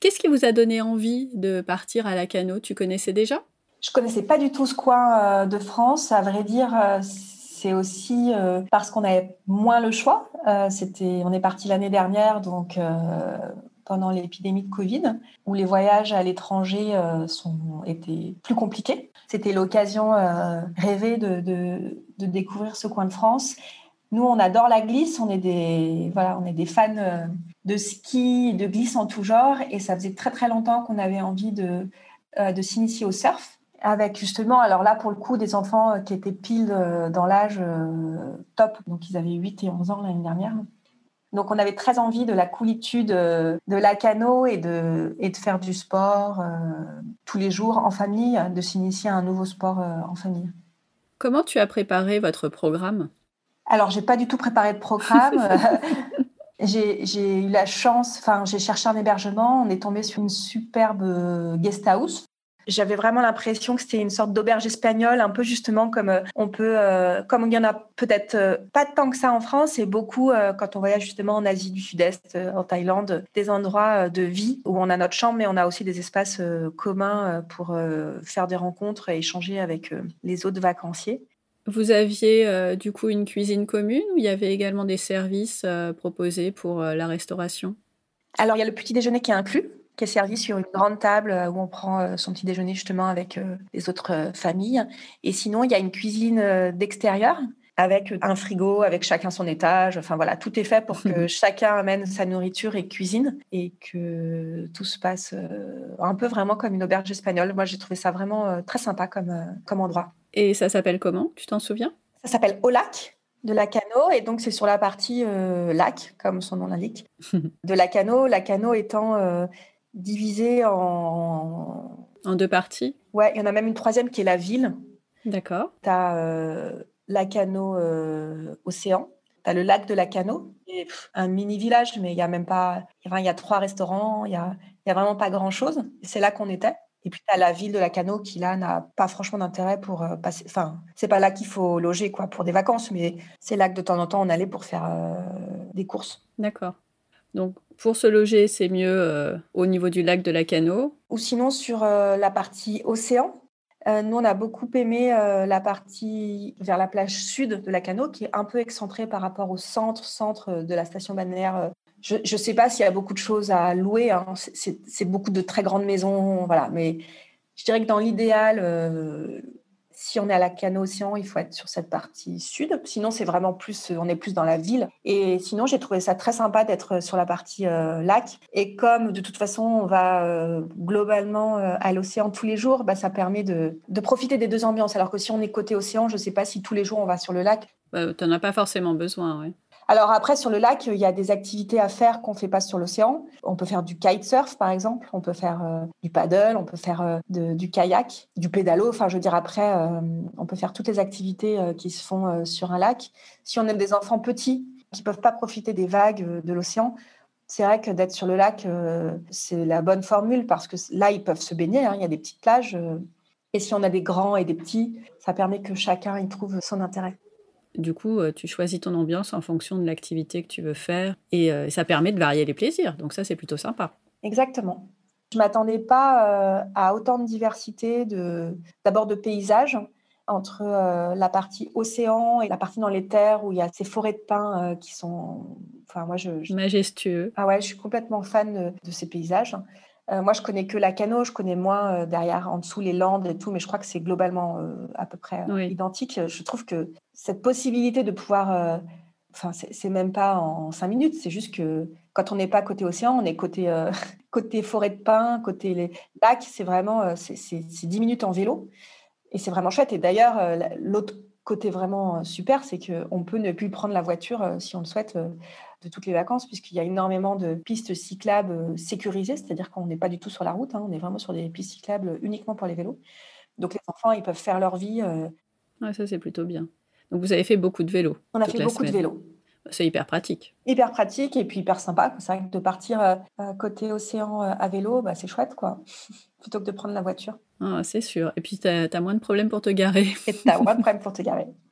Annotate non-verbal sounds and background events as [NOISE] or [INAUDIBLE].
Qu'est-ce qui vous a donné envie de partir à Lacano Tu connaissais déjà? Je connaissais pas du tout ce coin de France. À vrai dire, c'est aussi parce qu'on avait moins le choix. C'était, on est parti l'année dernière, donc pendant l'épidémie de Covid, où les voyages à l'étranger euh, étaient plus compliqués. C'était l'occasion euh, rêvée de, de, découvrir ce coin de France. Nous, on adore la glisse, on est des, voilà, on est des fans euh, de ski, de glisse en tout genre, et ça faisait très très longtemps qu'on avait envie de, de s'initier au surf avec justement, alors là pour le coup, des enfants qui étaient pile dans l'âge top, donc ils avaient 8 et 11 ans l'année dernière. Donc, on avait très envie de la coolitude euh, de la cano et de, et de faire du sport euh, tous les jours en famille, de s'initier à un nouveau sport euh, en famille. Comment tu as préparé votre programme? Alors, j'ai pas du tout préparé de programme. [LAUGHS] j'ai eu la chance, enfin, j'ai cherché un hébergement. On est tombé sur une superbe guest house j'avais vraiment l'impression que c'était une sorte d'auberge espagnole, un peu justement comme euh, on peut, euh, comme il y en a peut-être euh, pas tant que ça en France, et beaucoup quand on voyage justement en Asie du Sud-Est, en Thaïlande, des endroits de vie où on a notre chambre, mais on a aussi des espaces communs pour faire des rencontres et échanger avec les autres vacanciers. Vous aviez du coup une cuisine commune ou il y avait également des services proposés pour la restauration? Alors il y a le petit déjeuner qui est inclus qui est servi sur une grande table euh, où on prend euh, son petit déjeuner justement avec euh, les autres familles. Et sinon, il y a une cuisine d'extérieur avec un frigo, avec chacun son étage. Enfin voilà, tout est fait pour que [LAUGHS] chacun amène sa nourriture et cuisine et que tout se passe un peu vraiment comme une auberge espagnole. Moi, j'ai trouvé ça vraiment très sympa comme, comme endroit. Et ça s'appelle comment? Tu t'en souviens? Ça s'appelle Au Lac de la Cano et donc c'est sur la partie lac, comme son nom l'indique, [LAUGHS] de la Cano. La Cano étant divisé en... En deux parties? Ouais, il y en a même une troisième qui est la ville. D'accord. Tu as euh, Lacano euh, Océan, tu as le lac de Lacano, un mini village, mais il y a même pas... il y a trois restaurants, il y a, y a vraiment pas grand-chose. C'est là qu'on était. Et puis, tu as la ville de Lacano qui, là, n'a pas franchement d'intérêt pour euh, passer. Enfin, c'est pas là qu'il faut loger, quoi, pour des vacances, mais c'est là que de temps en temps, on allait pour faire euh, des courses. D'accord. Donc, pour se loger, c'est mieux euh, au niveau du lac de la Cano. Ou sinon sur la partie océan. Euh, nous, on a beaucoup aimé la partie vers la plage sud de la Cano, qui est un peu excentrée par rapport au centre, centre de la station balnéaire. Je ne sais pas s'il y a beaucoup de choses à louer. Hein. C'est beaucoup de très grandes maisons, voilà. Mais je dirais que dans l'idéal, si on est à la Cano Océan, il faut être sur cette partie sud. Sinon, c'est vraiment plus, on est plus dans la ville. Et sinon, j'ai trouvé ça très sympa d'être sur la partie euh, lac. Et comme de toute façon, on va euh, globalement euh, à l'océan tous les jours, bah, ça permet de, de, profiter des deux ambiances. Alors que si on est côté océan, je ne sais pas si tous les jours on va sur le lac. Bah, tu n'en as pas forcément besoin, oui. Alors après, sur le lac, il y a des activités à faire qu'on ne fait pas sur l'océan. On peut faire du kitesurf, par exemple. On peut faire euh, du paddle, on peut faire euh, du kayak, du pédalo. Enfin, je veux dire, après, euh, on peut faire toutes les activités qui se font sur un lac. Si on a des enfants petits qui ne peuvent pas profiter des vagues de l'océan, c'est vrai que d'être sur le lac, c'est la bonne formule parce que là, ils peuvent se baigner. Hein. il y a des petites plages. et si on a des grands et des petits, ça permet que chacun y trouve son intérêt. Du coup, euh, tu choisis ton ambiance en fonction de l'activité que tu veux faire et euh, ça permet de varier les plaisirs. Donc ça, c'est plutôt sympa. Exactement. Je m'attendais pas euh, à autant de diversité, d'abord de paysages entre la partie océan et la partie dans les terres où il y a ces forêts de pins qui sont, enfin moi je, majestueux. Ah ouais, je suis complètement fan de ces paysages. Euh, moi, je connais que la Cano, je connais moins euh, derrière, en dessous, les Landes et tout, mais je crois que c'est globalement euh, à peu près identique. Je trouve que cette possibilité de pouvoir. Enfin, c'est même pas en cinq minutes, c'est juste que quand on n'est pas côté océan, on est côté, [LAUGHS] côté forêt de pins, côté les lacs, c'est vraiment c'est dix minutes en vélo. Et c'est vraiment chouette. Et d'ailleurs, l'autre côté vraiment super, c'est qu'on peut ne plus prendre la voiture si on le souhaite de toutes les vacances, puisqu'il y a énormément de pistes cyclables euh, sécurisées, c'est-à-dire qu'on n'est pas du tout sur la route, hein, on est vraiment sur des pistes cyclables uniquement pour les vélos. Donc les enfants, ils peuvent faire leur vie. Euh, ouais, ça c'est plutôt bien. Donc vous avez fait beaucoup de vélos. On a fait beaucoup de vélos. C'est hyper pratique. Hyper pratique et puis hyper sympa. C'est vrai que de partir euh, côté océan à vélo, bah, c'est chouette, quoi. [LAUGHS] Plutôt que de prendre la voiture. Ah, c'est sûr. Et puis, tu as, as, moins de problèmes pour te garer. Et tu as moins de problèmes pour te garer.